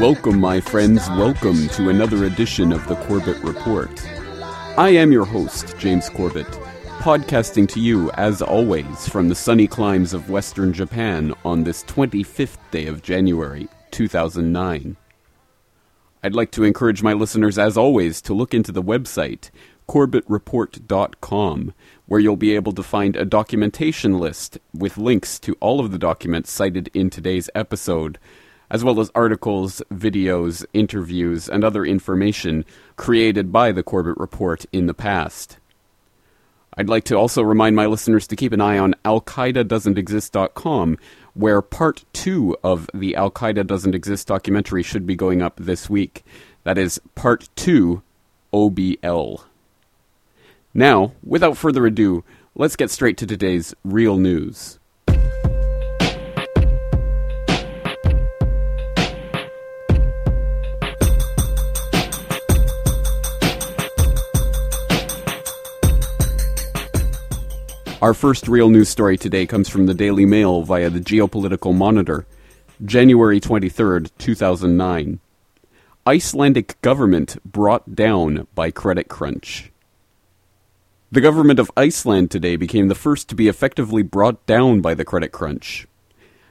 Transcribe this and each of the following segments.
Welcome, my friends. Welcome to another edition of the Corbett Report. I am your host, James Corbett, podcasting to you, as always, from the sunny climes of western Japan on this 25th day of January, 2009. I'd like to encourage my listeners, as always, to look into the website, corbettreport.com, where you'll be able to find a documentation list with links to all of the documents cited in today's episode, as well as articles, videos, interviews, and other information created by the Corbett Report in the past. I'd like to also remind my listeners to keep an eye on AlQaeda.doesn't-exist.com, where part two of the Al Qaeda Doesn't Exist documentary should be going up this week. That is part two, OBL. Now, without further ado, let's get straight to today's real news. Our first real news story today comes from the Daily Mail via the Geopolitical Monitor, January 23rd, 2009. Icelandic government brought down by credit crunch. The government of Iceland today became the first to be effectively brought down by the credit crunch.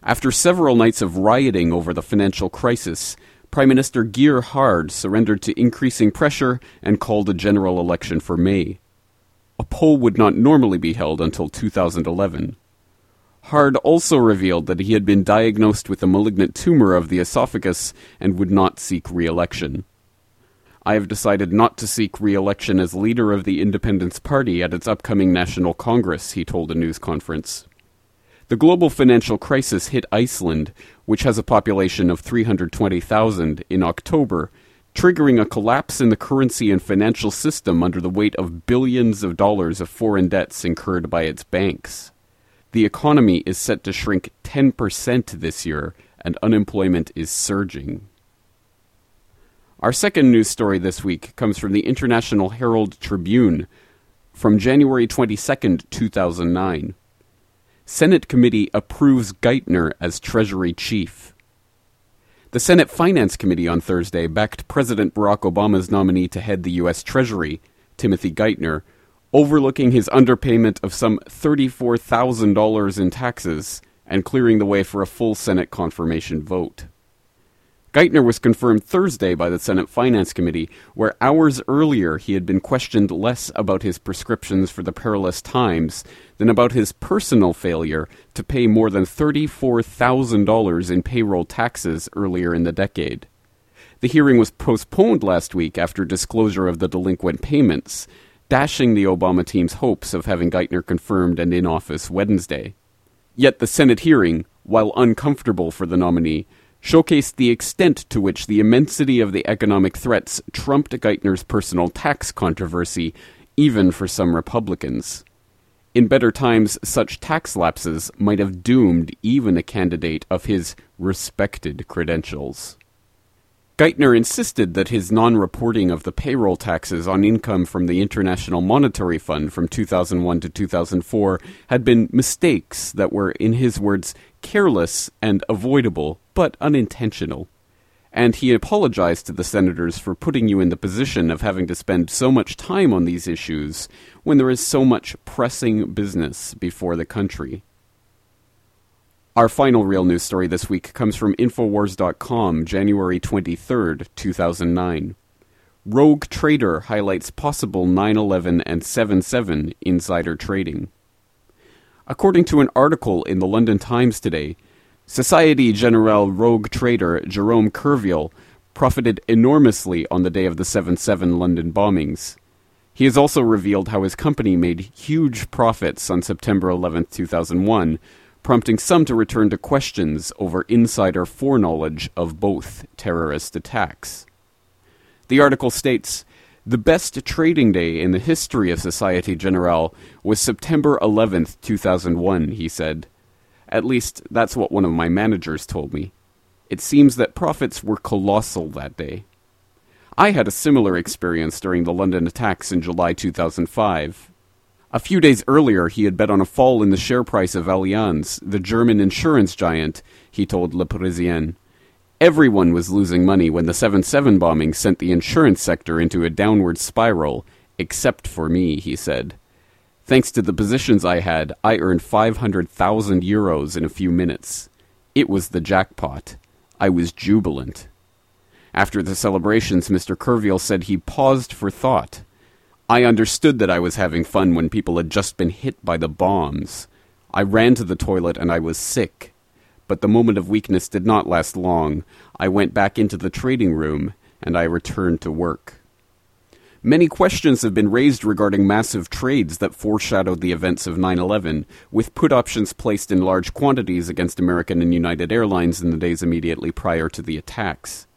After several nights of rioting over the financial crisis, Prime Minister Geir Haarde surrendered to increasing pressure and called a general election for May. A poll would not normally be held until 2011. Haarde also revealed that he had been diagnosed with a malignant tumor of the esophagus and would not seek re election. I have decided not to seek re election as leader of the Independence Party at its upcoming National Congress, he told a news conference. The global financial crisis hit Iceland, which has a population of 320,000, in October, triggering a collapse in the currency and financial system under the weight of billions of dollars of foreign debts incurred by its banks. The economy is set to shrink 10% this year, and unemployment is surging. Our second news story this week comes from the International Herald Tribune from January 22, 2009. Senate committee approves Geithner as Treasury Chief. The Senate Finance Committee on Thursday backed President Barack Obama's nominee to head the U.S. Treasury, Timothy Geithner, overlooking his underpayment of some $34,000 in taxes and clearing the way for a full Senate confirmation vote. Geithner was confirmed Thursday by the Senate Finance Committee, where hours earlier he had been questioned less about his prescriptions for the perilous times than about his personal failure to pay more than $34,000 in payroll taxes earlier in the decade. The hearing was postponed last week after disclosure of the delinquent payments, dashing the Obama team's hopes of having Geithner confirmed and in office Wednesday. Yet the Senate hearing, while uncomfortable for the nominee, showcased the extent to which the immensity of the economic threats trumped Geithner's personal tax controversy, even for some Republicans. In better times, such tax lapses might have doomed even a candidate of his respected credentials. Geithner insisted that his non reporting of the payroll taxes on income from the International Monetary Fund from 2001 to 2004 had been mistakes that were, in his words, careless and avoidable, but unintentional. And he apologized to the senators for putting you in the position of having to spend so much time on these issues when there is so much pressing business before the country. Our final real news story this week comes from Infowars.com, January 23rd, 2009. Rogue Trader highlights possible 9 11 and 7 7 insider trading. According to an article in the London Times today, Societe Generale rogue trader Jerome Kerviel profited enormously on the day of the 7 7 London bombings. He has also revealed how his company made huge profits on September 11, 2001, prompting some to return to questions over insider foreknowledge of both terrorist attacks. The article states The best trading day in the history of Societe Generale was September 11th, 2001, he said. At least, that's what one of my managers told me. It seems that profits were colossal that day. I had a similar experience during the London attacks in July 2005. A few days earlier, he had bet on a fall in the share price of Allianz, the German insurance giant, he told Le Parisien. Everyone was losing money when the 7 7 bombing sent the insurance sector into a downward spiral, except for me, he said. Thanks to the positions I had, I earned 500,000 euros in a few minutes. It was the jackpot. I was jubilant. After the celebrations, Mr. Kerviel said he paused for thought. I understood that I was having fun when people had just been hit by the bombs. I ran to the toilet and I was sick. But the moment of weakness did not last long. I went back into the trading room and I returned to work. Many questions have been raised regarding massive trades that foreshadowed the events of 9 11, with put options placed in large quantities against American and United Airlines in the days immediately prior to the attacks.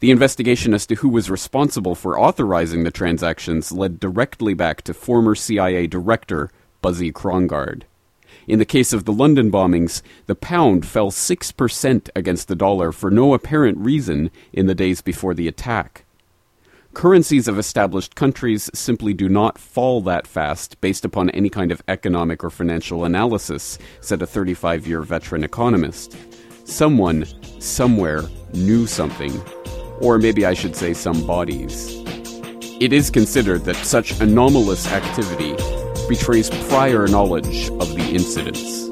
The investigation as to who was responsible for authorizing the transactions led directly back to former CIA Director Buzzy Krongard. In the case of the London bombings, the pound fell 6% against the dollar for no apparent reason in the days before the attack. Currencies of established countries simply do not fall that fast based upon any kind of economic or financial analysis, said a 35 year veteran economist. Someone, somewhere, knew something or maybe I should say some bodies. It is considered that such anomalous activity betrays prior knowledge of the incidents.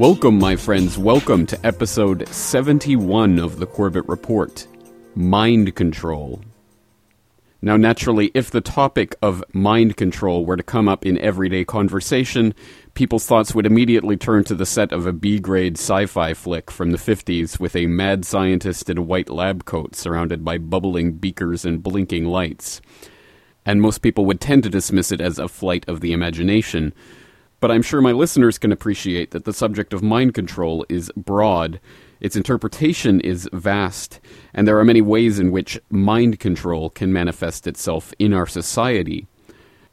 Welcome, my friends. Welcome to episode 71 of the Corbett Report Mind Control. Now, naturally, if the topic of mind control were to come up in everyday conversation, people's thoughts would immediately turn to the set of a B grade sci fi flick from the 50s with a mad scientist in a white lab coat surrounded by bubbling beakers and blinking lights. And most people would tend to dismiss it as a flight of the imagination. But I'm sure my listeners can appreciate that the subject of mind control is broad its interpretation is vast, and there are many ways in which mind control can manifest itself in our society.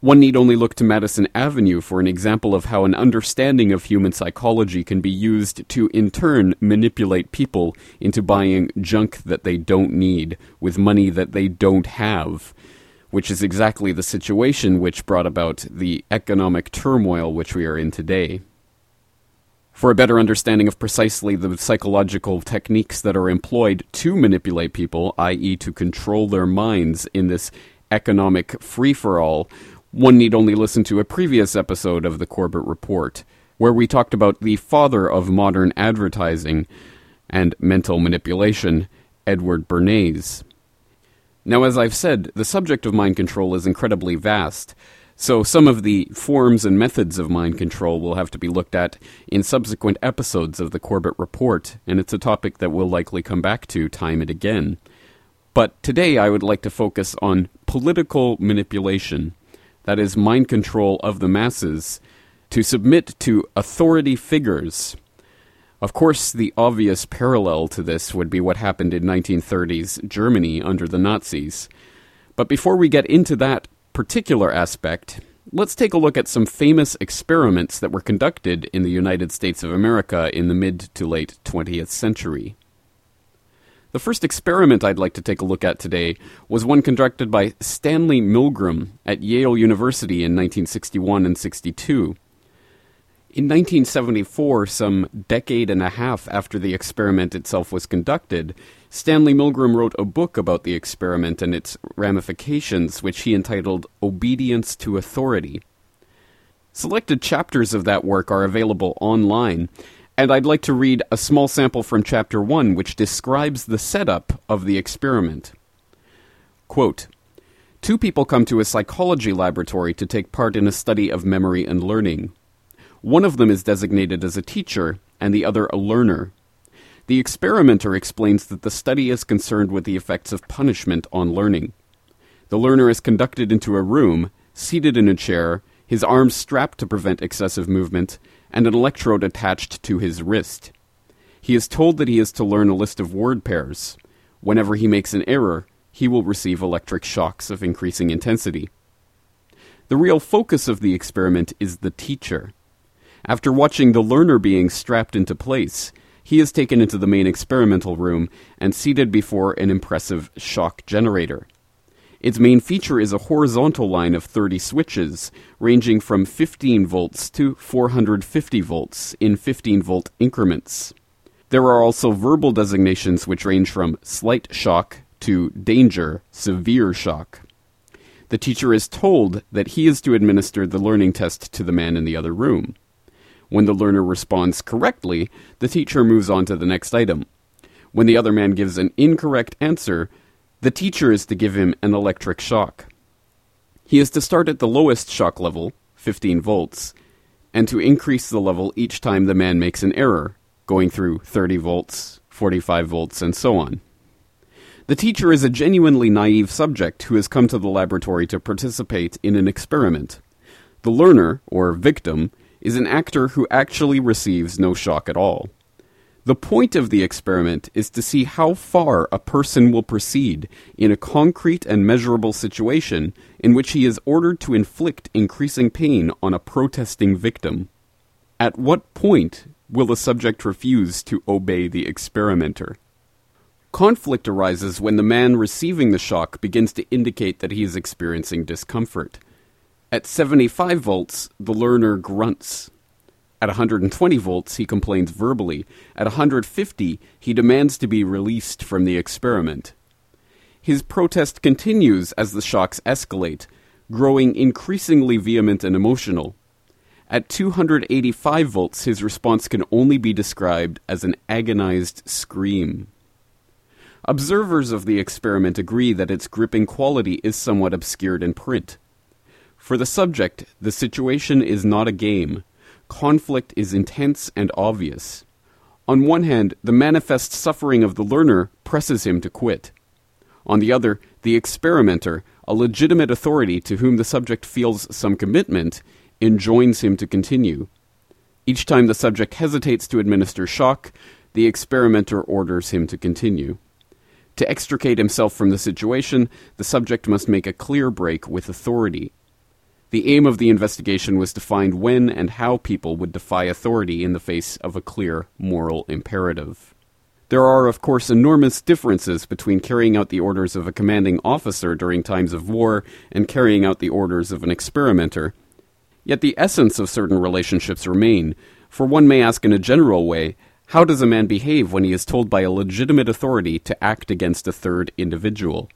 One need only look to Madison Avenue for an example of how an understanding of human psychology can be used to, in turn, manipulate people into buying junk that they don't need with money that they don't have, which is exactly the situation which brought about the economic turmoil which we are in today for a better understanding of precisely the psychological techniques that are employed to manipulate people, i.e., to control their minds in this economic free for all, one need only listen to a previous episode of the Corbett Report, where we talked about the father of modern advertising and mental manipulation, Edward Bernays. Now, as I've said, the subject of mind control is incredibly vast. So, some of the forms and methods of mind control will have to be looked at in subsequent episodes of the Corbett Report, and it's a topic that we'll likely come back to time and again. But today I would like to focus on political manipulation, that is, mind control of the masses, to submit to authority figures. Of course, the obvious parallel to this would be what happened in 1930s Germany under the Nazis. But before we get into that particular aspect, let's take a look at some famous experiments that were conducted in the United States of America in the mid to late 20th century. The first experiment I'd like to take a look at today was one conducted by Stanley Milgram at Yale University in 1961 and 62. In 1974, some decade and a half after the experiment itself was conducted, Stanley Milgram wrote a book about the experiment and its ramifications, which he entitled Obedience to Authority. Selected chapters of that work are available online, and I'd like to read a small sample from Chapter 1, which describes the setup of the experiment. Quote, Two people come to a psychology laboratory to take part in a study of memory and learning. One of them is designated as a teacher, and the other a learner. The experimenter explains that the study is concerned with the effects of punishment on learning. The learner is conducted into a room, seated in a chair, his arms strapped to prevent excessive movement, and an electrode attached to his wrist. He is told that he is to learn a list of word pairs. Whenever he makes an error, he will receive electric shocks of increasing intensity. The real focus of the experiment is the teacher. After watching the learner being strapped into place, he is taken into the main experimental room and seated before an impressive shock generator. Its main feature is a horizontal line of 30 switches, ranging from 15 volts to 450 volts in 15 volt increments. There are also verbal designations which range from slight shock to danger, severe shock. The teacher is told that he is to administer the learning test to the man in the other room. When the learner responds correctly, the teacher moves on to the next item. When the other man gives an incorrect answer, the teacher is to give him an electric shock. He is to start at the lowest shock level, 15 volts, and to increase the level each time the man makes an error, going through 30 volts, 45 volts, and so on. The teacher is a genuinely naive subject who has come to the laboratory to participate in an experiment. The learner, or victim, is an actor who actually receives no shock at all. The point of the experiment is to see how far a person will proceed in a concrete and measurable situation in which he is ordered to inflict increasing pain on a protesting victim. At what point will the subject refuse to obey the experimenter? Conflict arises when the man receiving the shock begins to indicate that he is experiencing discomfort. At 75 volts, the learner grunts. At 120 volts, he complains verbally. At 150, he demands to be released from the experiment. His protest continues as the shocks escalate, growing increasingly vehement and emotional. At 285 volts, his response can only be described as an agonized scream. Observers of the experiment agree that its gripping quality is somewhat obscured in print. For the subject, the situation is not a game, conflict is intense and obvious. On one hand, the manifest suffering of the learner presses him to quit. On the other, the experimenter, a legitimate authority to whom the subject feels some commitment, enjoins him to continue. Each time the subject hesitates to administer shock, the experimenter orders him to continue. To extricate himself from the situation, the subject must make a clear break with authority, the aim of the investigation was to find when and how people would defy authority in the face of a clear moral imperative. There are, of course, enormous differences between carrying out the orders of a commanding officer during times of war and carrying out the orders of an experimenter. Yet the essence of certain relationships remain, for one may ask in a general way how does a man behave when he is told by a legitimate authority to act against a third individual?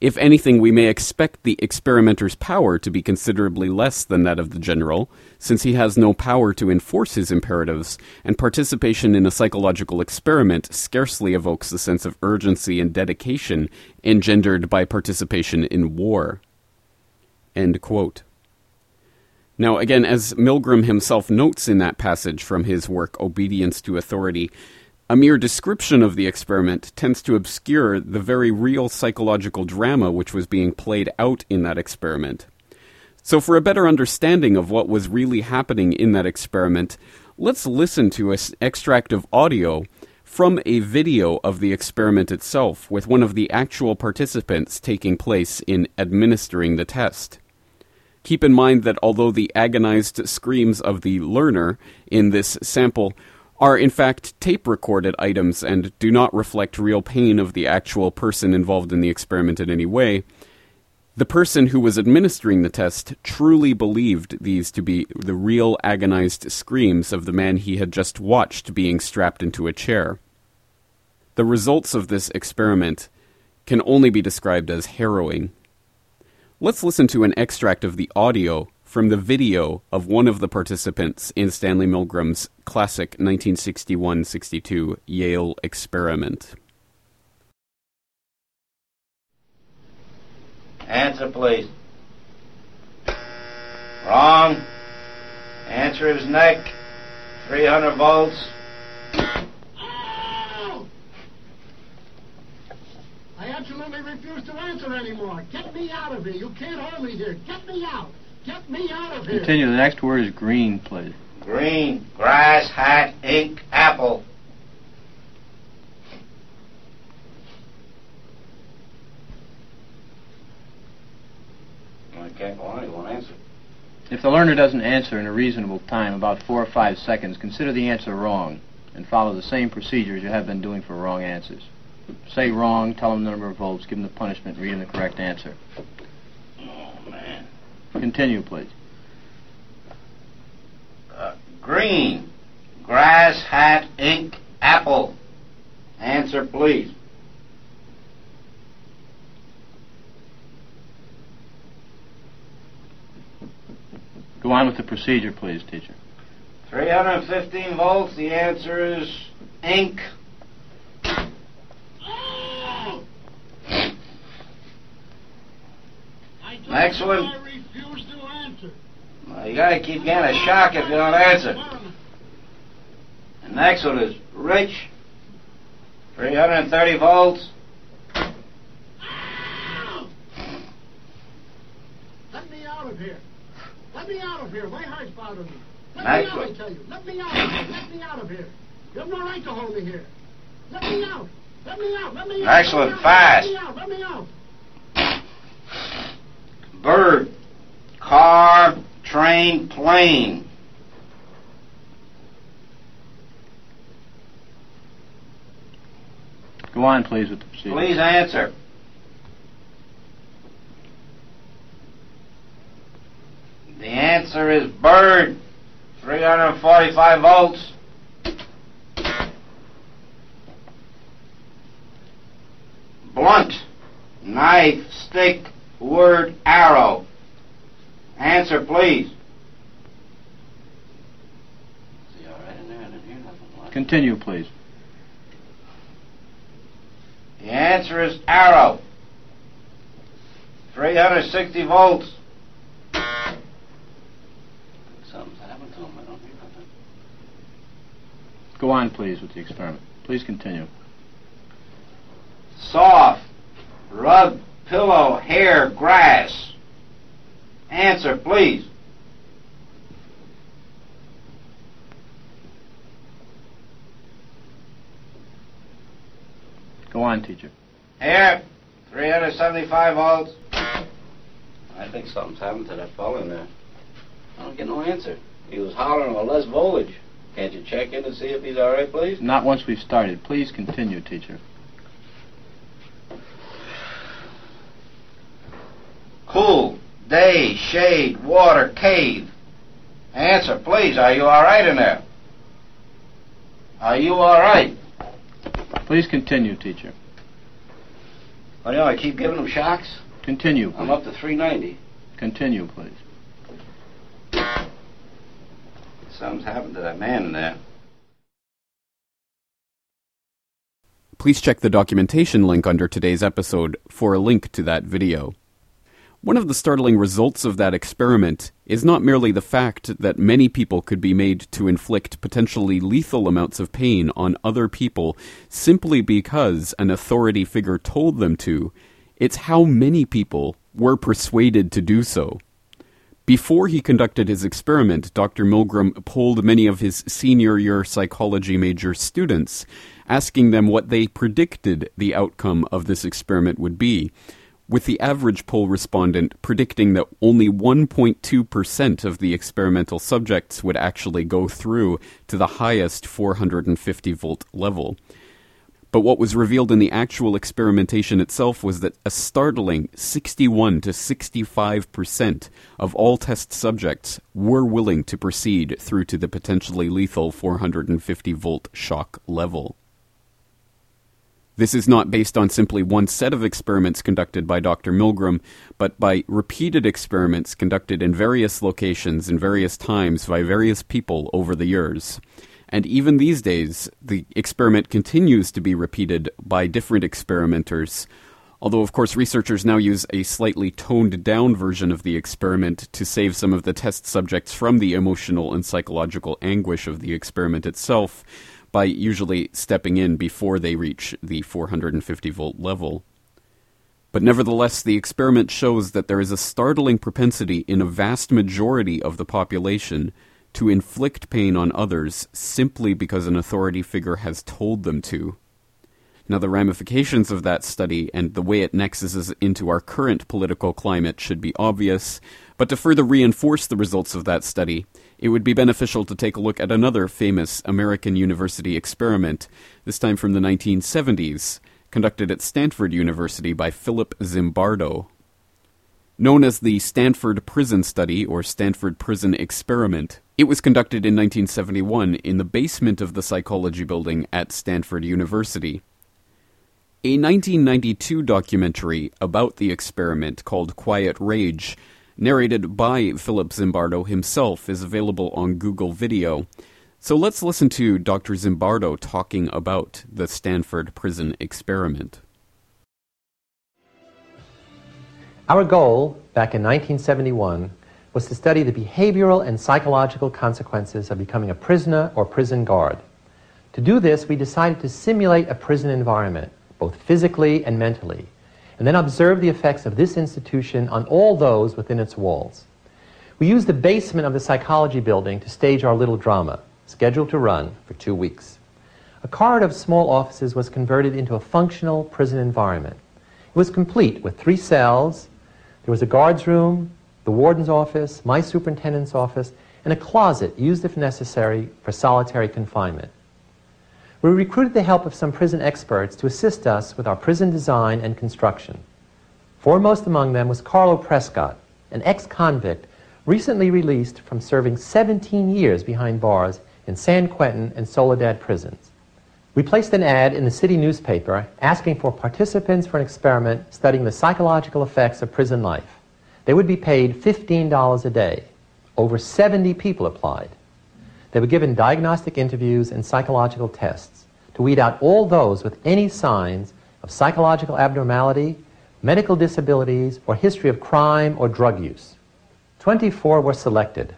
If anything, we may expect the experimenter's power to be considerably less than that of the general, since he has no power to enforce his imperatives, and participation in a psychological experiment scarcely evokes the sense of urgency and dedication engendered by participation in war. Now, again, as Milgram himself notes in that passage from his work Obedience to Authority, a mere description of the experiment tends to obscure the very real psychological drama which was being played out in that experiment. So, for a better understanding of what was really happening in that experiment, let's listen to an extract of audio from a video of the experiment itself with one of the actual participants taking place in administering the test. Keep in mind that although the agonized screams of the learner in this sample are in fact tape recorded items and do not reflect real pain of the actual person involved in the experiment in any way, The person who was administering the test truly believed these to be the real agonized screams of the man he had just watched being strapped into a chair. The results of this experiment can only be described as harrowing. Let's listen to an extract of the audio from the video of one of the participants in Stanley Milgram's classic 1961 62 Yale experiment. Answer, please. Wrong. Answer is neck. 300 volts. I absolutely refuse to answer anymore. Get me out of here. You can't hold me here. Get me out. Get me out of here. Continue. The next word is green, please. Green. Grass, hat, ink, apple. Okay, well, you won't answer. If the learner doesn't answer in a reasonable time, about four or five seconds, consider the answer wrong and follow the same procedures you have been doing for wrong answers. Say wrong, tell them the number of volts, give them the punishment, read them the correct answer. Continue, please. Uh, green. Grass, hat, ink, apple. Answer, please. Go on with the procedure, please, teacher. 315 volts. The answer is ink. Oh! I told Next one. I refuse to answer. Well, you gotta keep getting a shock if you don't answer. The next one is rich. 330 volts. Ow! Let me out of here. Let me out of here. My heart's bothering me. Let Next me out, one. I tell you. Let me out. Let me out of here. You have no right to hold me here. Let me out. Let me out. Let me out. Me out. Fast. Let me out. Let me out. Bird. Car. Train. Plane. Go on, please, with the procedure. Please answer. The answer is bird. 345 volts. Blunt. Knife, stick, word, arrow. Answer, please. See, all right in there? I didn't hear nothing. Continue, please. The answer is arrow. 360 volts. Something's happened to him. I don't hear nothing. Go on, please, with the experiment. Please continue. Soft. Rug, pillow, hair, grass. Answer, please. Go on, teacher. Hair. 375 volts. I think something's happened to that fellow in there. I don't get no answer. He was hollering for less voltage. Can't you check in to see if he's all right, please? Not once we've started. Please continue, teacher. Day, shade, water, cave. Answer, please. Are you all right in there? Are you all right? Please continue, teacher. Oh, you know, I keep giving them shocks. Continue, I'm up to 390. Continue, please. Something's happened to that man in there. Please check the documentation link under today's episode for a link to that video. One of the startling results of that experiment is not merely the fact that many people could be made to inflict potentially lethal amounts of pain on other people simply because an authority figure told them to, it's how many people were persuaded to do so. Before he conducted his experiment, Dr. Milgram polled many of his senior year psychology major students, asking them what they predicted the outcome of this experiment would be, with the average poll respondent predicting that only 1.2% of the experimental subjects would actually go through to the highest 450 volt level. But what was revealed in the actual experimentation itself was that a startling 61 to 65 percent of all test subjects were willing to proceed through to the potentially lethal 450 volt shock level. This is not based on simply one set of experiments conducted by Dr. Milgram, but by repeated experiments conducted in various locations in various times by various people over the years. And even these days, the experiment continues to be repeated by different experimenters. Although, of course, researchers now use a slightly toned down version of the experiment to save some of the test subjects from the emotional and psychological anguish of the experiment itself by usually stepping in before they reach the 450 volt level. But nevertheless, the experiment shows that there is a startling propensity in a vast majority of the population to inflict pain on others simply because an authority figure has told them to. Now, the ramifications of that study and the way it nexuses into our current political climate should be obvious, but to further reinforce the results of that study, it would be beneficial to take a look at another famous American university experiment, this time from the 1970s, conducted at Stanford University by Philip Zimbardo. Known as the Stanford Prison Study or Stanford Prison Experiment, it was conducted in 1971 in the basement of the psychology building at Stanford University. A 1992 documentary about the experiment called Quiet Rage, narrated by Philip Zimbardo himself, is available on Google Video. So let's listen to Dr. Zimbardo talking about the Stanford prison experiment. Our goal back in 1971 was to study the behavioral and psychological consequences of becoming a prisoner or prison guard. To do this, we decided to simulate a prison environment both physically and mentally, and then observe the effects of this institution on all those within its walls. We used the basement of the psychology building to stage our little drama, scheduled to run for two weeks. A corridor of small offices was converted into a functional prison environment. It was complete with three cells. There was a guard's room, the warden's office, my superintendent's office, and a closet used if necessary for solitary confinement. We recruited the help of some prison experts to assist us with our prison design and construction. Foremost among them was Carlo Prescott, an ex-convict recently released from serving 17 years behind bars in San Quentin and Soledad prisons. We placed an ad in the city newspaper asking for participants for an experiment studying the psychological effects of prison life. They would be paid $15 a day. Over 70 people applied. They were given diagnostic interviews and psychological tests to weed out all those with any signs of psychological abnormality, medical disabilities, or history of crime or drug use. 24 were selected.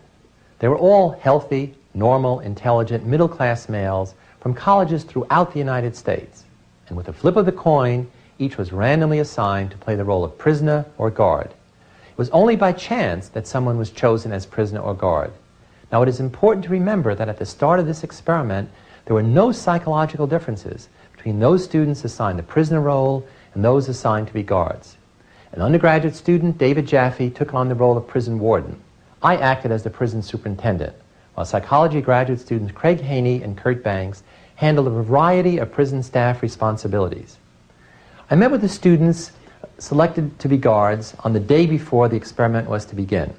They were all healthy, normal, intelligent, middle class males from colleges throughout the United States. And with a flip of the coin, each was randomly assigned to play the role of prisoner or guard. It was only by chance that someone was chosen as prisoner or guard. Now, it is important to remember that at the start of this experiment, there were no psychological differences between those students assigned the prisoner role and those assigned to be guards. An undergraduate student, David Jaffe, took on the role of prison warden. I acted as the prison superintendent, while psychology graduate students Craig Haney and Curt Banks handled a variety of prison staff responsibilities. I met with the students selected to be guards on the day before the experiment was to begin.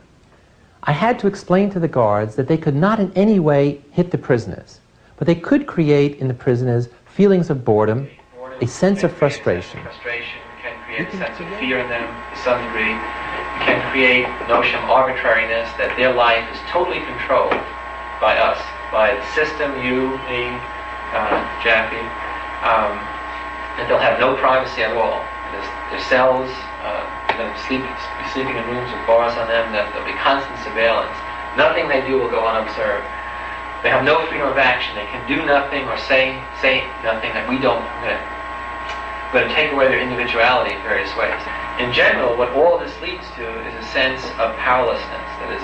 I had to explain to the guards that they could not in any way hit the prisoners, but they could create in the prisoners feelings of boredom, a sense of frustration. Frustration can create a sense of fear in them to some degree. It can create the notion of arbitrariness that their life is totally controlled by us, by the system, you, me, uh, Jaffe, um, and they'll have no privacy at all. Their, their cells, uh, they're going to sleep, be sleeping in rooms with bars on them. There'll be constant surveillance. Nothing they do will go unobserved. They have no freedom of action. They can do nothing or say say nothing that we don't permit. To take away their individuality in various ways. In general, what all this leads to is a sense of powerlessness. That is,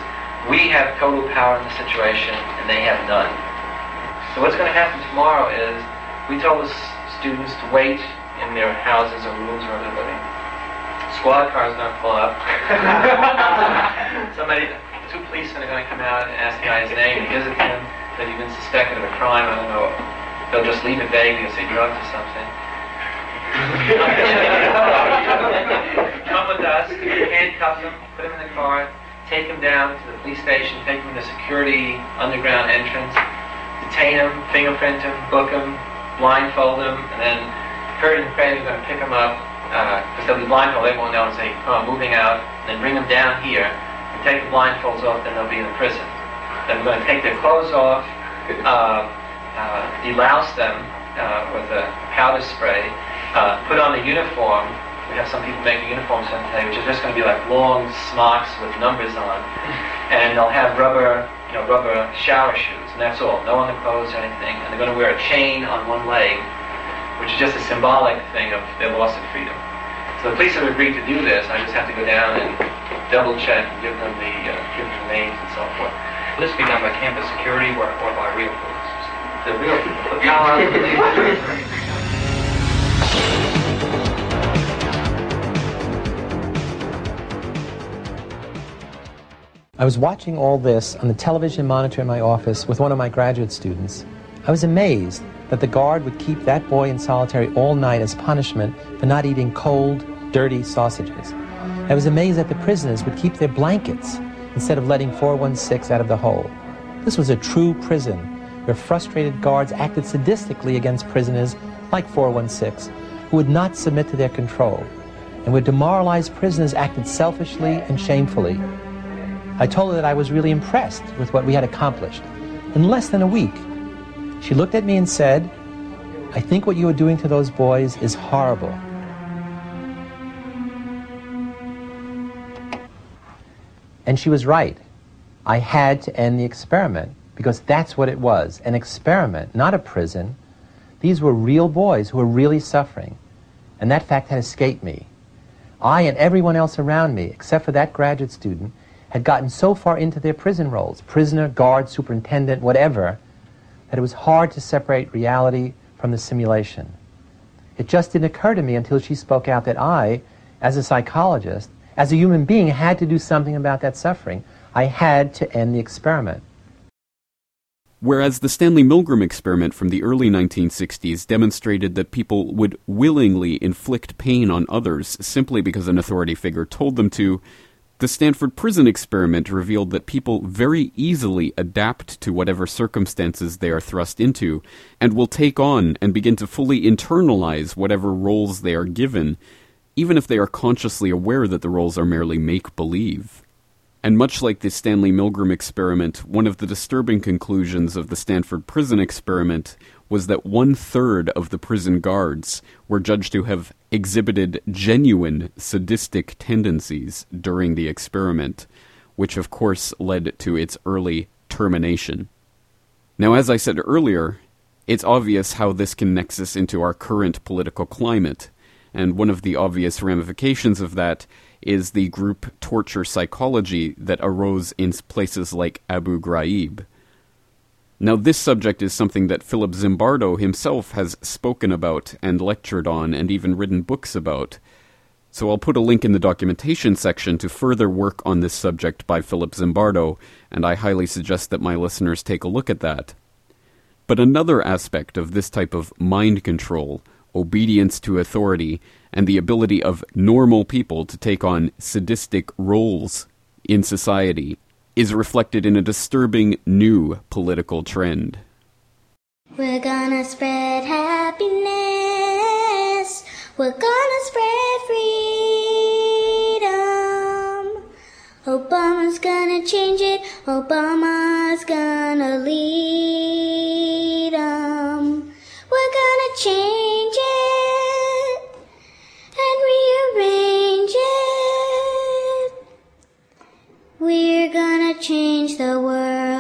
we have total power in the situation and they have none. So what's going to happen tomorrow is we told the students to wait in their houses or rooms where they're living squad car is going to pull up. Somebody, two policemen are going to come out and ask the guy his name. He gives it to him that he's been suspected of a crime. I don't know they'll just leave it vaguely and say drugs or something. Come with us, handcuff him, put him in the car, take him down to the police station, take him to the security underground entrance, detain him, fingerprint him, book him, blindfold him, and then Curt and Craig are going to pick him up because uh, they'll be blindfolded. They won't know and say, oh, I'm moving out, and then bring them down here and take the blindfolds off, then they'll be in the prison. Then we're going to take their clothes off, uh, uh, delouse them uh, with a powder spray, uh, put on the uniform. We have some people making uniforms on today, which is just going to be like long smocks with numbers on, and they'll have rubber, you know, rubber shower shoes, and that's all. No underclothes or anything, and they're going to wear a chain on one leg, which is just a symbolic thing of their loss of freedom. So the police have agreed to do this. I just have to go down and double check and give them the uh, give them the names and so forth. Will this be done by campus security or, or by real police? The real the power of the I was watching all this on the television monitor in my office with one of my graduate students. I was amazed that the guard would keep that boy in solitary all night as punishment for not eating cold, dirty sausages. I was amazed that the prisoners would keep their blankets instead of letting 416 out of the hole. This was a true prison where frustrated guards acted sadistically against prisoners like 416 who would not submit to their control and where demoralized prisoners acted selfishly and shamefully. I told her that I was really impressed with what we had accomplished. In less than a week, she looked at me and said, I think what you are doing to those boys is horrible. And she was right. I had to end the experiment because that's what it was an experiment, not a prison. These were real boys who were really suffering. And that fact had escaped me. I and everyone else around me, except for that graduate student, had gotten so far into their prison roles prisoner, guard, superintendent, whatever that it was hard to separate reality from the simulation. It just didn't occur to me until she spoke out that I, as a psychologist, as a human being, had to do something about that suffering. I had to end the experiment. Whereas the Stanley Milgram experiment from the early 1960s demonstrated that people would willingly inflict pain on others simply because an authority figure told them to, the Stanford Prison experiment revealed that people very easily adapt to whatever circumstances they are thrust into, and will take on and begin to fully internalize whatever roles they are given, even if they are consciously aware that the roles are merely make believe. And much like the Stanley Milgram experiment, one of the disturbing conclusions of the Stanford Prison experiment was that one third of the prison guards were judged to have exhibited genuine sadistic tendencies during the experiment, which of course led to its early termination. Now, as I said earlier, it's obvious how this can nexus into our current political climate, and one of the obvious ramifications of that is the group torture psychology that arose in places like Abu Ghraib now, this subject is something that Philip Zimbardo himself has spoken about and lectured on and even written books about. So I'll put a link in the documentation section to further work on this subject by Philip Zimbardo, and I highly suggest that my listeners take a look at that. But another aspect of this type of mind control, obedience to authority, and the ability of normal people to take on sadistic roles in society is reflected in a disturbing new political trend. We're gonna spread happiness. We're gonna spread freedom. Obama's gonna change it. Obama's gonna lead them. We're gonna change it change the world.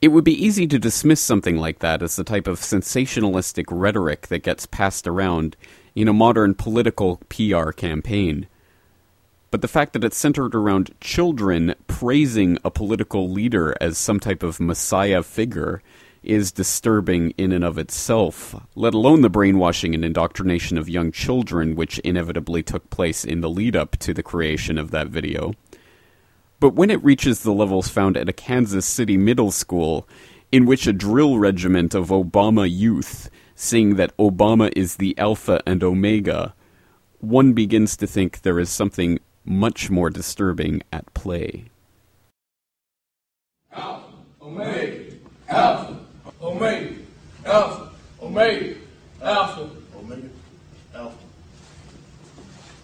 It would be easy to dismiss something like that as the type of sensationalistic rhetoric that gets passed around in a modern political PR campaign. But the fact that it's centered around children praising a political leader as some type of messiah figure is disturbing in and of itself, let alone the brainwashing and indoctrination of young children, which inevitably took place in the lead up to the creation of that video. But when it reaches the levels found at a Kansas City middle school, in which a drill regiment of Obama youth sing that Obama is the Alpha and Omega, one begins to think there is something much more disturbing at play. Alpha, Omega, Alpha, Omega, Alpha, Omega, Alpha, Omega, Alpha.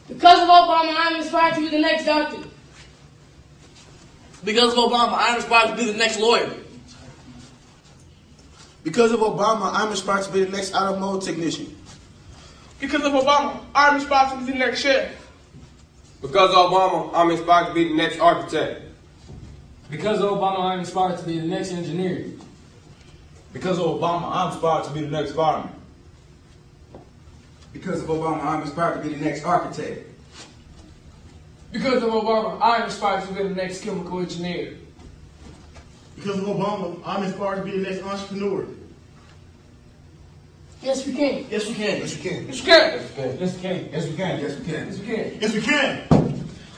Because of Obama, I'm inspired to be the next doctor. Because of Obama, I'm inspired to be the next lawyer. Because of Obama, I'm inspired to be the next automotive technician. Because of Obama, I'm inspired to be the next chef. Because of Obama, I'm inspired to be the next architect. Because of Obama, I'm inspired to be the next engineer. Because of Obama, I'm inspired to be the next fireman. Because of Obama, I'm inspired to be the next architect. Because of Obama, I'm inspired to be the next chemical engineer. Because of Obama, I'm inspired to be the next entrepreneur. Yes, we can. Yes, we can. Yes, we can. Yes, we can. Yes, we can. Yes, we can. Yes, we can. Yes, we can. Yes, we can.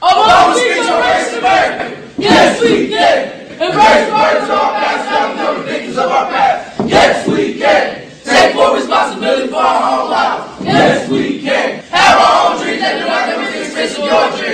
Obama speaks on race America. Yes, we can. Embrace burdens of our past, down become the victims of our past. Yes, we can. Take full responsibility for our own lives. Yes, we can. Have our own dreams and do not ever the expense of your dreams.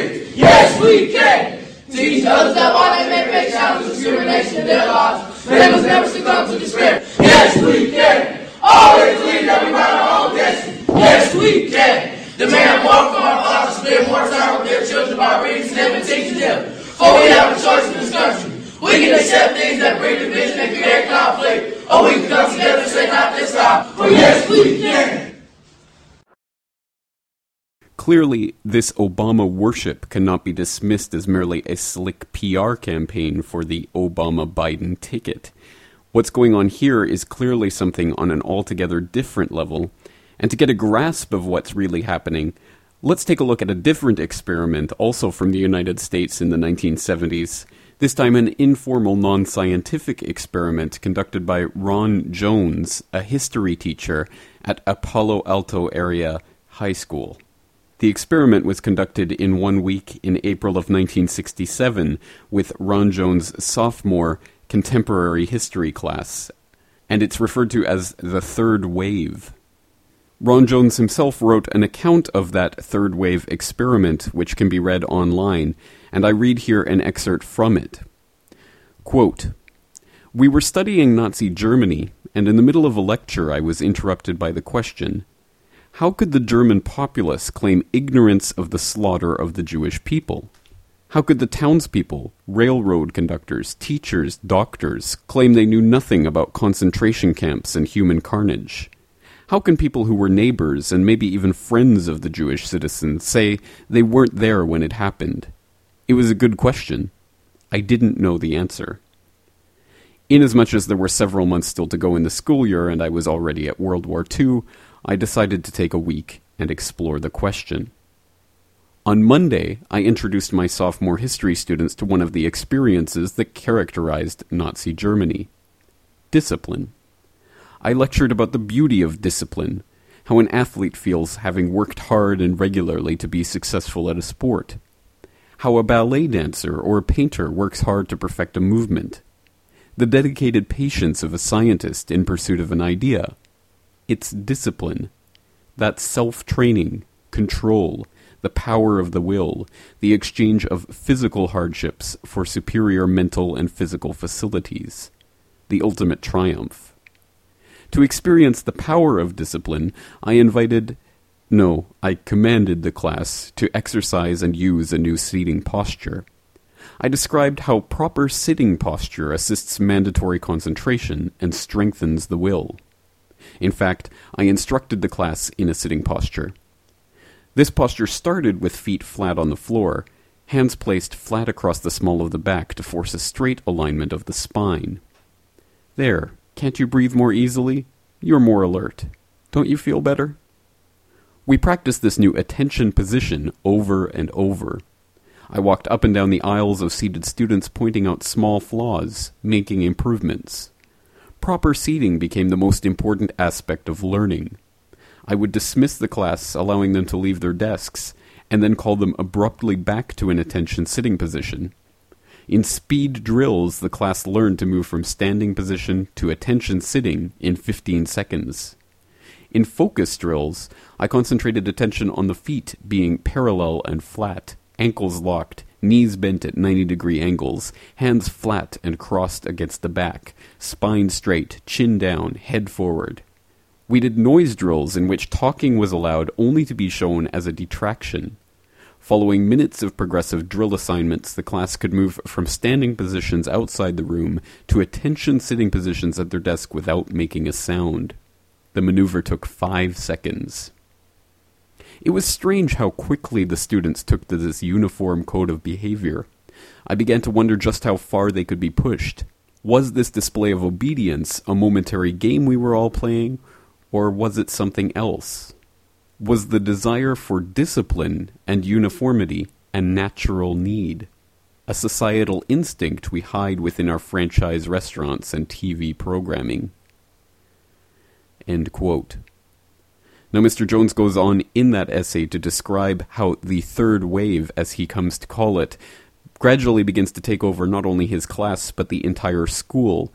Yes, we can. Teach others that while they may face challenges, discrimination in their lives, they must never succumb to despair. Yes, we can. Always we write our own destiny. Yes, we can. Demand more from our fathers, spend more time with their children by reading them and teaching them. For we have a choice in this country. We can accept things that bring division and create conflict, or we can come together and say not this time. For yes, we can. Clearly, this Obama worship cannot be dismissed as merely a slick PR campaign for the Obama Biden ticket. What's going on here is clearly something on an altogether different level, and to get a grasp of what's really happening, let's take a look at a different experiment also from the United States in the 1970s. This time, an informal, non scientific experiment conducted by Ron Jones, a history teacher at a Palo Alto area high school. The experiment was conducted in one week in April of 1967 with Ron Jones' sophomore contemporary history class, and it's referred to as the third wave. Ron Jones himself wrote an account of that third wave experiment, which can be read online, and I read here an excerpt from it. Quote, we were studying Nazi Germany, and in the middle of a lecture I was interrupted by the question How could the German populace claim ignorance of the slaughter of the Jewish people? How could the townspeople, railroad conductors, teachers, doctors claim they knew nothing about concentration camps and human carnage? How can people who were neighbors and maybe even friends of the Jewish citizens say they weren't there when it happened? It was a good question. I didn't know the answer. Inasmuch as there were several months still to go in the school year and I was already at World War II, I decided to take a week and explore the question. On Monday, I introduced my sophomore history students to one of the experiences that characterized Nazi Germany discipline. I lectured about the beauty of discipline, how an athlete feels having worked hard and regularly to be successful at a sport, how a ballet dancer or a painter works hard to perfect a movement, the dedicated patience of a scientist in pursuit of an idea. It's discipline, that self training, control, the power of the will, the exchange of physical hardships for superior mental and physical facilities, the ultimate triumph. To experience the power of discipline, I invited, no, I commanded the class to exercise and use a new seating posture. I described how proper sitting posture assists mandatory concentration and strengthens the will. In fact, I instructed the class in a sitting posture. This posture started with feet flat on the floor, hands placed flat across the small of the back to force a straight alignment of the spine. There, can't you breathe more easily? You're more alert. Don't you feel better? We practiced this new attention position over and over. I walked up and down the aisles of seated students pointing out small flaws, making improvements. Proper seating became the most important aspect of learning. I would dismiss the class, allowing them to leave their desks, and then call them abruptly back to an attention sitting position. In speed drills, the class learned to move from standing position to attention sitting in 15 seconds. In focus drills, I concentrated attention on the feet being parallel and flat, ankles locked, knees bent at 90 degree angles, hands flat and crossed against the back, spine straight, chin down, head forward. We did noise drills in which talking was allowed only to be shown as a detraction. Following minutes of progressive drill assignments, the class could move from standing positions outside the room to attention sitting positions at their desk without making a sound. The maneuver took five seconds. It was strange how quickly the students took to this uniform code of behavior. I began to wonder just how far they could be pushed. Was this display of obedience a momentary game we were all playing, or was it something else? Was the desire for discipline and uniformity a natural need? A societal instinct we hide within our franchise restaurants and TV programming? End quote. Now, Mr. Jones goes on in that essay to describe how the third wave, as he comes to call it, gradually begins to take over not only his class but the entire school,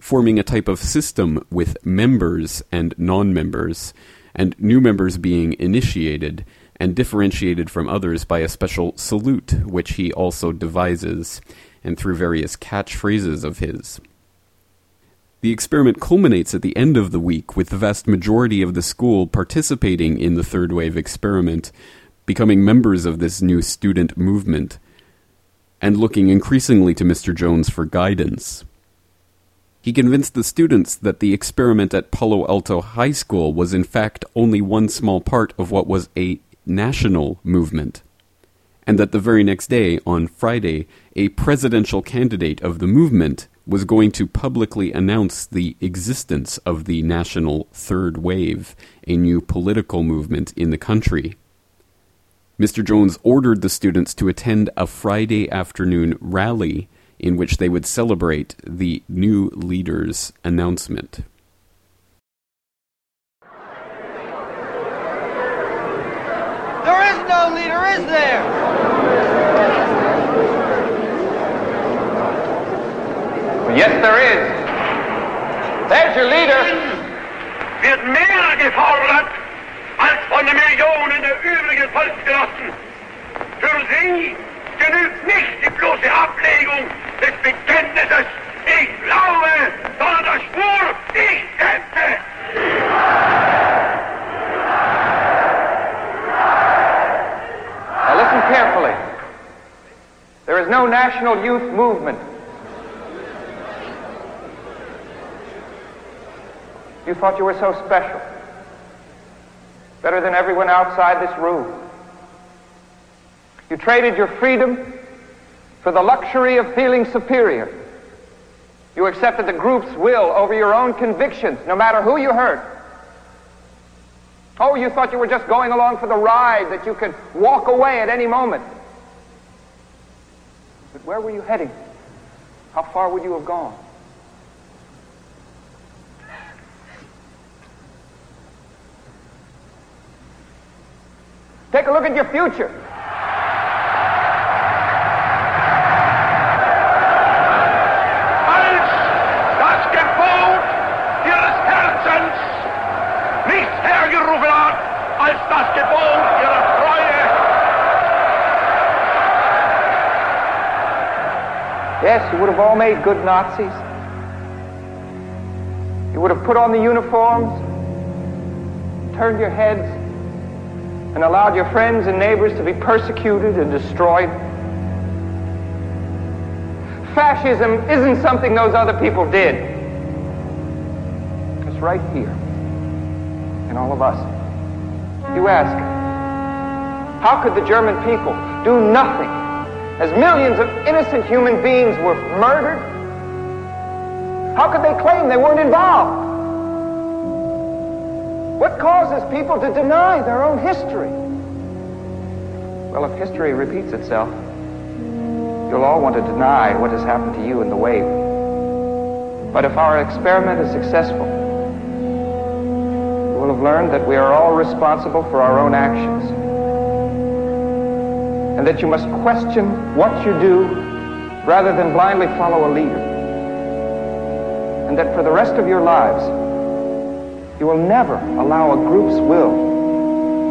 forming a type of system with members and non members, and new members being initiated and differentiated from others by a special salute, which he also devises, and through various catchphrases of his. The experiment culminates at the end of the week with the vast majority of the school participating in the third wave experiment, becoming members of this new student movement, and looking increasingly to Mr. Jones for guidance. He convinced the students that the experiment at Palo Alto High School was in fact only one small part of what was a national movement, and that the very next day, on Friday, a presidential candidate of the movement was going to publicly announce the existence of the national third wave, a new political movement in the country. Mr. Jones ordered the students to attend a Friday afternoon rally in which they would celebrate the new leader's announcement. There is no leader, is there? Yes, there is. There's your leader. Wird mehr gefordert als von den Millionen der übrigen Volksgenossen. Für sie genügt nicht die bloße Ablegung des Bekenntnisses, ich glaube, sondern der Schwur, ich setze. Now listen carefully. There is no national youth movement. You thought you were so special. Better than everyone outside this room. You traded your freedom for the luxury of feeling superior. You accepted the group's will over your own convictions, no matter who you hurt. Oh, you thought you were just going along for the ride, that you could walk away at any moment. But where were you heading? How far would you have gone? Take a look at your future. Als das Gebot ihres Herzens nichts hergerufen hat, als das Gebot ihrer Treue. Yes, you would have all made good Nazis. You would have put on the uniforms, turned your heads, and allowed your friends and neighbors to be persecuted and destroyed. Fascism isn't something those other people did. It's right here in all of us. You ask, how could the German people do nothing as millions of innocent human beings were murdered? How could they claim they weren't involved? What causes people to deny their own history? Well, if history repeats itself, you'll all want to deny what has happened to you in the wave. But if our experiment is successful, you will have learned that we are all responsible for our own actions. And that you must question what you do rather than blindly follow a leader. And that for the rest of your lives, you will never allow a group's will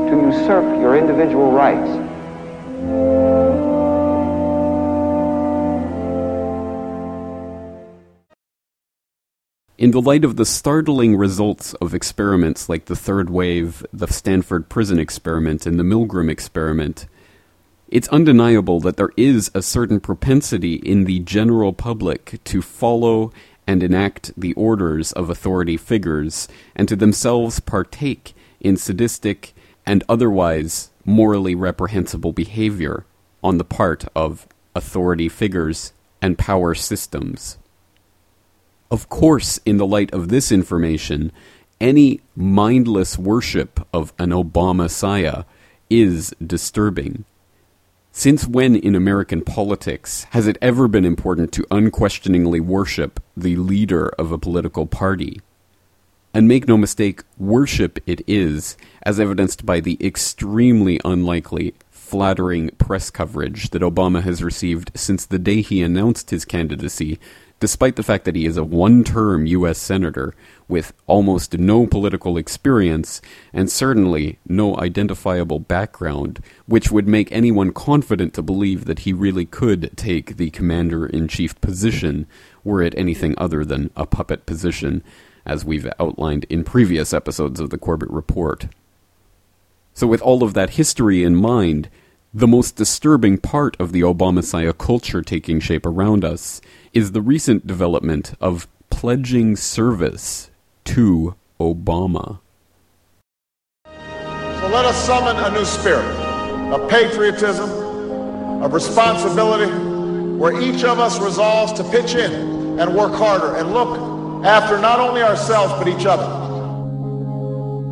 to usurp your individual rights. In the light of the startling results of experiments like the third wave, the Stanford prison experiment, and the Milgram experiment, it's undeniable that there is a certain propensity in the general public to follow and enact the orders of authority figures, and to themselves partake in sadistic and otherwise morally reprehensible behavior on the part of authority figures and power systems. Of course, in the light of this information, any mindless worship of an Obama Messiah is disturbing. Since when in American politics has it ever been important to unquestioningly worship the leader of a political party? And make no mistake, worship it is, as evidenced by the extremely unlikely, flattering press coverage that Obama has received since the day he announced his candidacy despite the fact that he is a one term U.S. Senator with almost no political experience and certainly no identifiable background, which would make anyone confident to believe that he really could take the Commander in Chief position were it anything other than a puppet position, as we've outlined in previous episodes of the Corbett Report. So, with all of that history in mind, the most disturbing part of the Obama culture taking shape around us is the recent development of pledging service to Obama. So let us summon a new spirit of patriotism, of responsibility, where each of us resolves to pitch in and work harder and look after not only ourselves but each other.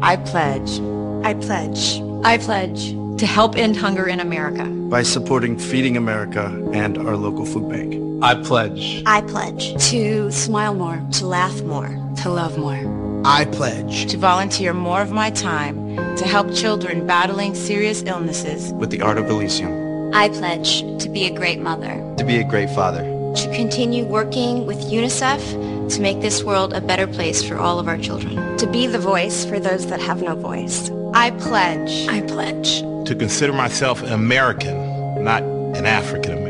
I pledge. I pledge. I pledge to help end hunger in America by supporting Feeding America and our local food bank. I pledge. I pledge to smile more, to laugh more, to love more. I pledge to volunteer more of my time to help children battling serious illnesses with the Art of Elysium. I pledge to be a great mother, to be a great father, to continue working with UNICEF to make this world a better place for all of our children, to be the voice for those that have no voice. I pledge. I pledge to consider myself an American, not an African American.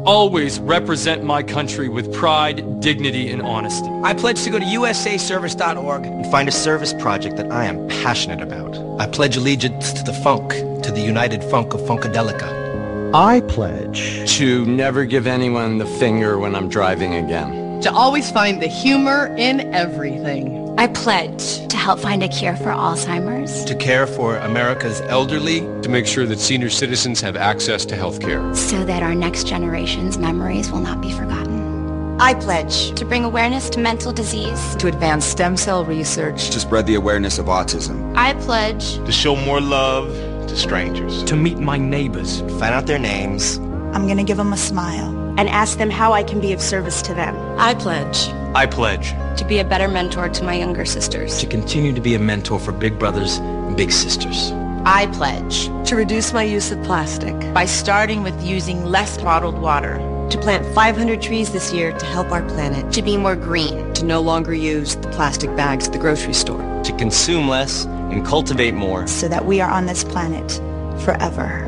To always represent my country with pride, dignity, and honesty. I pledge to go to usaservice.org and find a service project that I am passionate about. I pledge allegiance to the funk, to the united funk of Funkadelica. I pledge to never give anyone the finger when I'm driving again. To always find the humor in everything. I pledge to help find a cure for Alzheimer's. To care for America's elderly. To make sure that senior citizens have access to health care. So that our next generation's memories will not be forgotten. I pledge to bring awareness to mental disease. To advance stem cell research. To spread the awareness of autism. I pledge to show more love to strangers. To meet my neighbors. Find out their names. I'm going to give them a smile. And ask them how I can be of service to them. I pledge. I pledge to be a better mentor to my younger sisters. To continue to be a mentor for big brothers and big sisters. I pledge to reduce my use of plastic by starting with using less bottled water. To plant 500 trees this year to help our planet. To be more green. To no longer use the plastic bags at the grocery store. To consume less and cultivate more. So that we are on this planet forever.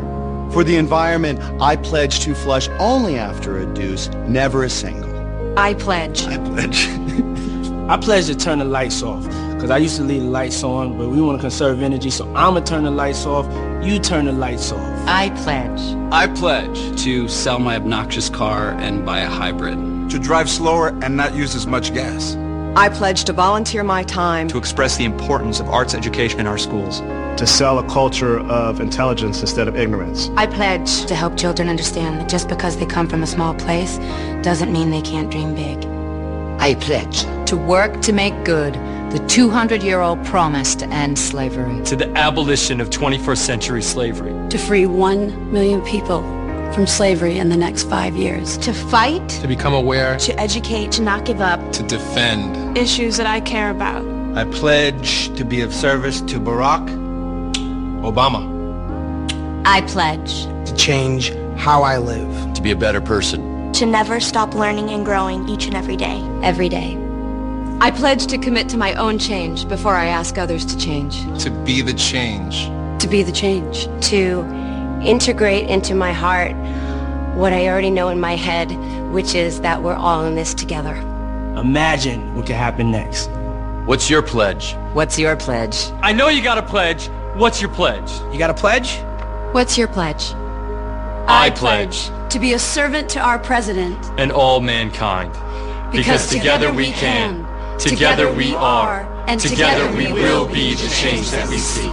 For the environment, I pledge to flush only after a deuce, never a single. I pledge. I pledge. I pledge to turn the lights off because I used to leave the lights on, but we want to conserve energy, so I'm going to turn the lights off. You turn the lights off. I pledge. I pledge to sell my obnoxious car and buy a hybrid. To drive slower and not use as much gas. I pledge to volunteer my time. To express the importance of arts education in our schools. To sell a culture of intelligence instead of ignorance. I pledge to help children understand that just because they come from a small place doesn't mean they can't dream big. I pledge to work to make good the 200 year old promise to end slavery, to the abolition of 21st century slavery, to free 1 million people from slavery in the next five years, to fight, to become aware, to educate, to not give up, to defend. Issues that I care about. I pledge to be of service to Barack Obama. I pledge to change how I live, to be a better person, to never stop learning and growing each and every day. Every day. I pledge to commit to my own change before I ask others to change. To be the change. To be the change. To integrate into my heart what I already know in my head, which is that we're all in this together. Imagine what could happen next. What's your pledge? What's your pledge? I know you got a pledge. What's your pledge? You got a pledge? What's your pledge? I, I pledge to be a servant to our president and all mankind. Because, because together, together, we can. Together, together we are. And together, together we will be the change that we seek.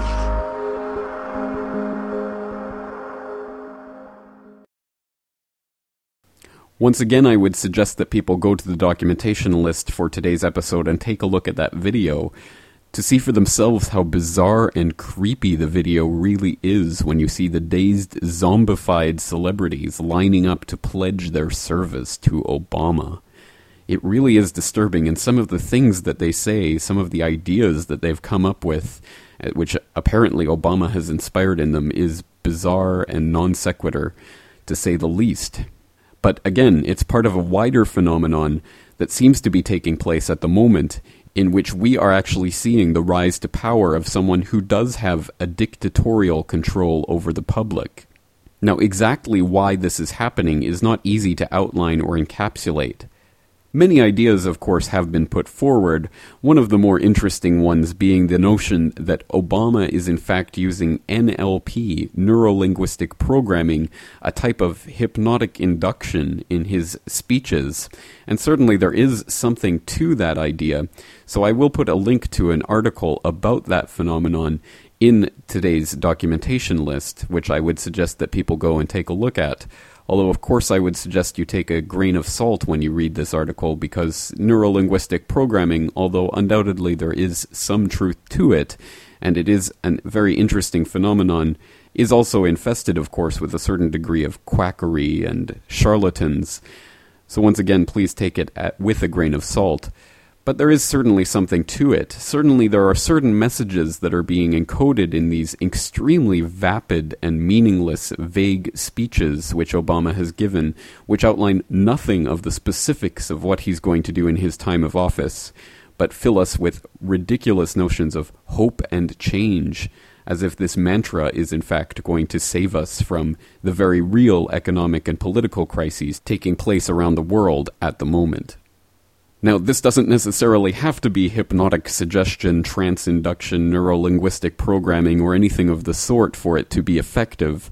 Once again, I would suggest that people go to the documentation list for today's episode and take a look at that video to see for themselves how bizarre and creepy the video really is when you see the dazed, zombified celebrities lining up to pledge their service to Obama. It really is disturbing, and some of the things that they say, some of the ideas that they've come up with, uh, which apparently Obama has inspired in them, is bizarre and non sequitur, to say the least. But again, it's part of a wider phenomenon that seems to be taking place at the moment, in which we are actually seeing the rise to power of someone who does have a dictatorial control over the public. Now, exactly why this is happening is not easy to outline or encapsulate. Many ideas, of course, have been put forward, one of the more interesting ones being the notion that Obama is in fact using NLP, neurolinguistic programming, a type of hypnotic induction in his speeches. And certainly there is something to that idea, so I will put a link to an article about that phenomenon in today's documentation list, which I would suggest that people go and take a look at. Although, of course, I would suggest you take a grain of salt when you read this article because neurolinguistic programming, although undoubtedly there is some truth to it, and it is a very interesting phenomenon, is also infested, of course, with a certain degree of quackery and charlatans. So, once again, please take it at, with a grain of salt. But there is certainly something to it. Certainly, there are certain messages that are being encoded in these extremely vapid and meaningless, vague speeches which Obama has given, which outline nothing of the specifics of what he's going to do in his time of office, but fill us with ridiculous notions of hope and change, as if this mantra is in fact going to save us from the very real economic and political crises taking place around the world at the moment. Now, this doesn't necessarily have to be hypnotic suggestion, trance induction, neurolinguistic programming, or anything of the sort for it to be effective.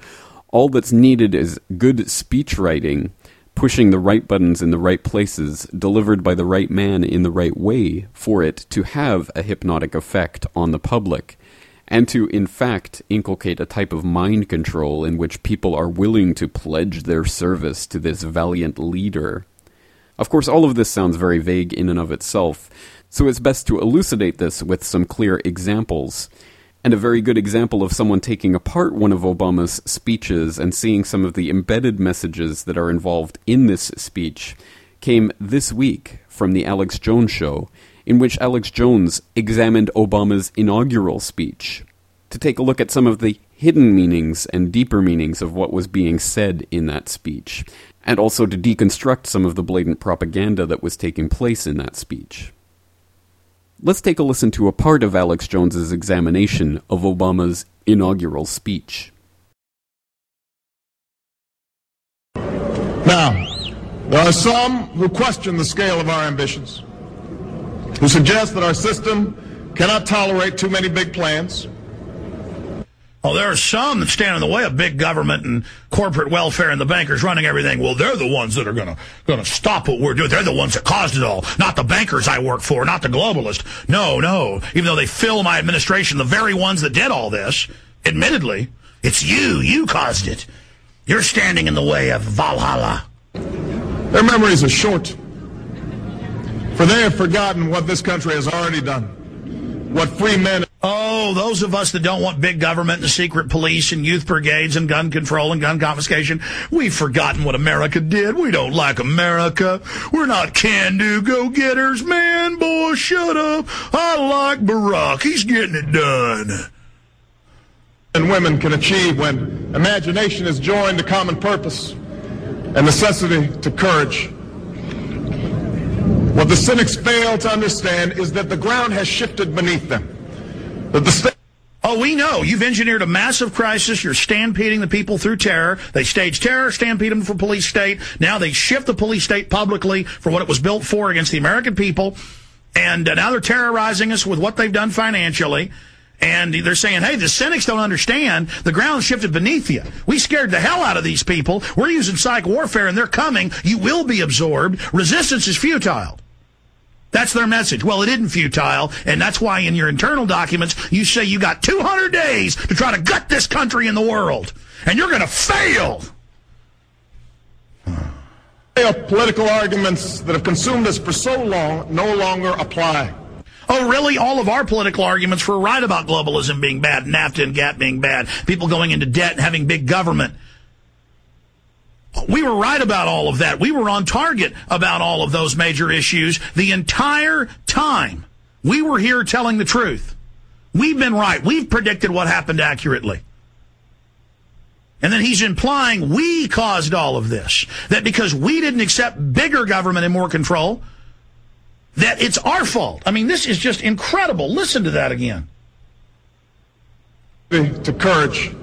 All that's needed is good speech writing, pushing the right buttons in the right places, delivered by the right man in the right way, for it to have a hypnotic effect on the public, and to, in fact, inculcate a type of mind control in which people are willing to pledge their service to this valiant leader of course, all of this sounds very vague in and of itself, so it's best to elucidate this with some clear examples. And a very good example of someone taking apart one of Obama's speeches and seeing some of the embedded messages that are involved in this speech came this week from The Alex Jones Show, in which Alex Jones examined Obama's inaugural speech to take a look at some of the hidden meanings and deeper meanings of what was being said in that speech and also to deconstruct some of the blatant propaganda that was taking place in that speech. Let's take a listen to a part of Alex Jones's examination of Obama's inaugural speech. Now, there are some who question the scale of our ambitions, who suggest that our system cannot tolerate too many big plans Oh, there are some that stand in the way of big government and corporate welfare and the bankers running everything. Well, they're the ones that are going to going to stop what we're doing. They're the ones that caused it all, not the bankers I work for, not the globalists. No, no. Even though they fill my administration, the very ones that did all this, admittedly, it's you. You caused it. You're standing in the way of Valhalla. Their memories are short. For they have forgotten what this country has already done. What free men. Oh, those of us that don't want big government and secret police and youth brigades and gun control and gun confiscation, we've forgotten what America did. We don't like America. We're not can-do go-getters. Man, boy, shut up. I like Barack. He's getting it done. And women can achieve when imagination is joined to common purpose and necessity to courage. What the cynics fail to understand is that the ground has shifted beneath them. The Oh, we know. You've engineered a massive crisis. You're stampeding the people through terror. They stage terror, stampede them for police state. Now they shift the police state publicly for what it was built for against the American people. And uh, now they're terrorizing us with what they've done financially. And they're saying, hey, the cynics don't understand. The ground shifted beneath you. We scared the hell out of these people. We're using psych warfare and they're coming. You will be absorbed. Resistance is futile. That's their message. Well, it isn't futile, and that's why in your internal documents you say you got 200 days to try to gut this country in the world, and you're going to fail. Political arguments that have consumed us for so long no longer apply. Oh, really? All of our political arguments were right about globalism being bad, NAFTA and GATT being bad, people going into debt and having big government. We were right about all of that. We were on target about all of those major issues the entire time. We were here telling the truth. We've been right. We've predicted what happened accurately. And then he's implying we caused all of this. That because we didn't accept bigger government and more control, that it's our fault. I mean, this is just incredible. Listen to that again. To courage.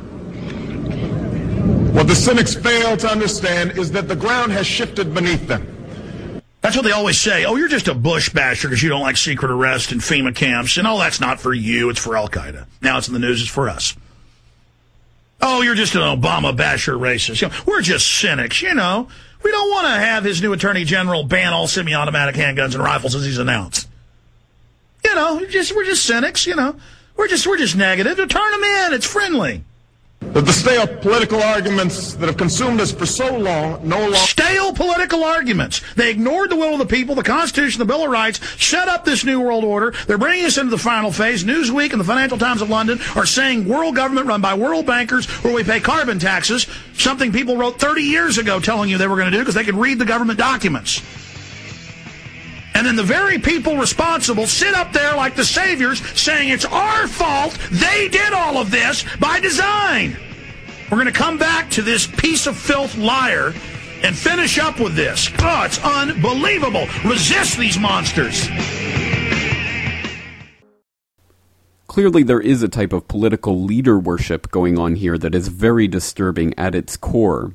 What the cynics fail to understand is that the ground has shifted beneath them. That's what they always say. Oh, you're just a Bush basher because you don't like secret arrest and FEMA camps. And oh, that's not for you. It's for Al Qaeda. Now it's in the news. It's for us. Oh, you're just an Obama basher racist. You know, we're just cynics, you know. We don't want to have his new attorney general ban all semi-automatic handguns and rifles as he's announced. You know, just we're just cynics, you know. We're just we're just negative. Turn them in. It's friendly. That the stale political arguments that have consumed us for so long no longer. Stale political arguments. They ignored the will of the people, the Constitution, the Bill of Rights, set up this new world order. They're bringing us into the final phase. Newsweek and the Financial Times of London are saying world government run by world bankers where we pay carbon taxes, something people wrote 30 years ago telling you they were going to do because they could read the government documents. And then the very people responsible sit up there like the saviors saying it's our fault. They did all of this by design. We're going to come back to this piece of filth liar and finish up with this. Oh, it's unbelievable. Resist these monsters. Clearly, there is a type of political leader worship going on here that is very disturbing at its core.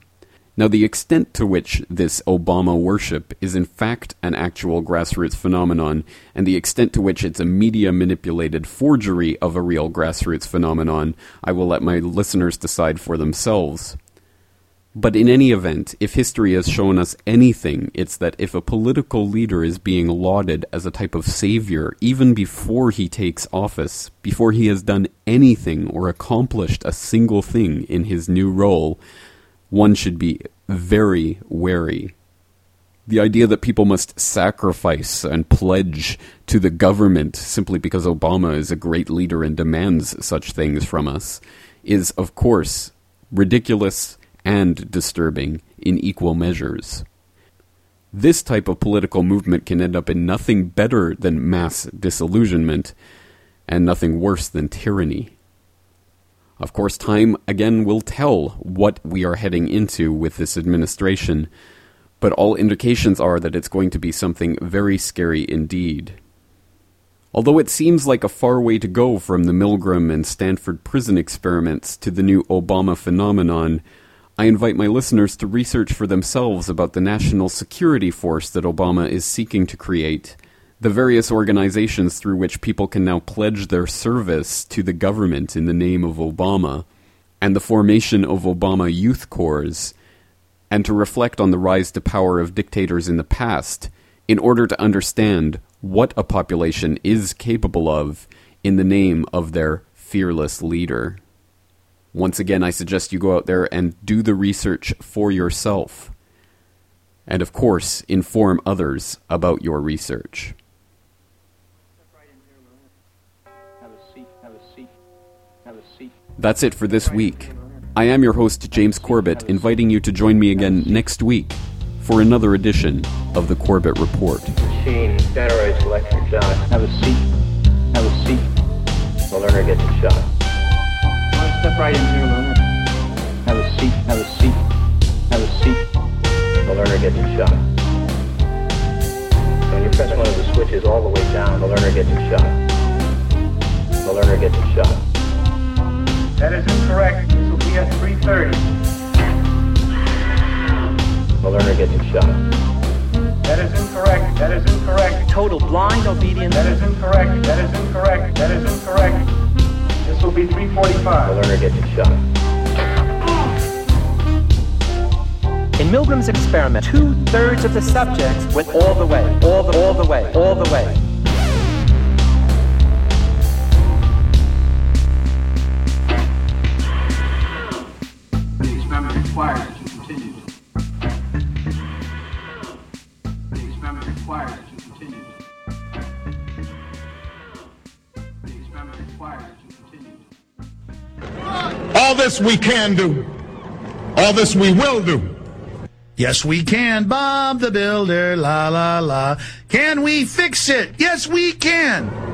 Now, the extent to which this Obama worship is in fact an actual grassroots phenomenon, and the extent to which it's a media manipulated forgery of a real grassroots phenomenon, I will let my listeners decide for themselves. But in any event, if history has shown us anything, it's that if a political leader is being lauded as a type of savior, even before he takes office, before he has done anything or accomplished a single thing in his new role, one should be very wary. The idea that people must sacrifice and pledge to the government simply because Obama is a great leader and demands such things from us is, of course, ridiculous and disturbing in equal measures. This type of political movement can end up in nothing better than mass disillusionment and nothing worse than tyranny. Of course, time again will tell what we are heading into with this administration, but all indications are that it's going to be something very scary indeed. Although it seems like a far way to go from the Milgram and Stanford prison experiments to the new Obama phenomenon, I invite my listeners to research for themselves about the national security force that Obama is seeking to create, the various organizations through which people can now pledge their service to the government in the name of Obama, and the formation of Obama Youth Corps, and to reflect on the rise to power of dictators in the past in order to understand what a population is capable of in the name of their fearless leader. Once again, I suggest you go out there and do the research for yourself. And of course, inform others about your research. That's it for this week. I am your host, James Corbett, inviting you to join me again next week for another edition of the Corbett Report. Machine generates electric shock. Have a seat. Have a seat. The learner gets a shot. One step right into your learner. Have a seat. Have a seat. Have a seat. The learner gets a shot. When you press one of the switches all the way down, the learner gets a shot. The learner gets a shot. That is incorrect. This will be at 3.30. The learner gets shot. That is incorrect. That is incorrect. Total blind obedience. That is incorrect. That is incorrect. That is incorrect. This will be 3.45. The learner gets shot. In Milgram's experiment, two-thirds of the subjects went all the way, all the, all the way, all the way. Experiment requires that you continue. The experiment requires that you continue. The experiment requires that you continue. All this we can do. All this we will do. Yes, we can, Bob the Builder, la la la. Can we fix it? Yes, we can.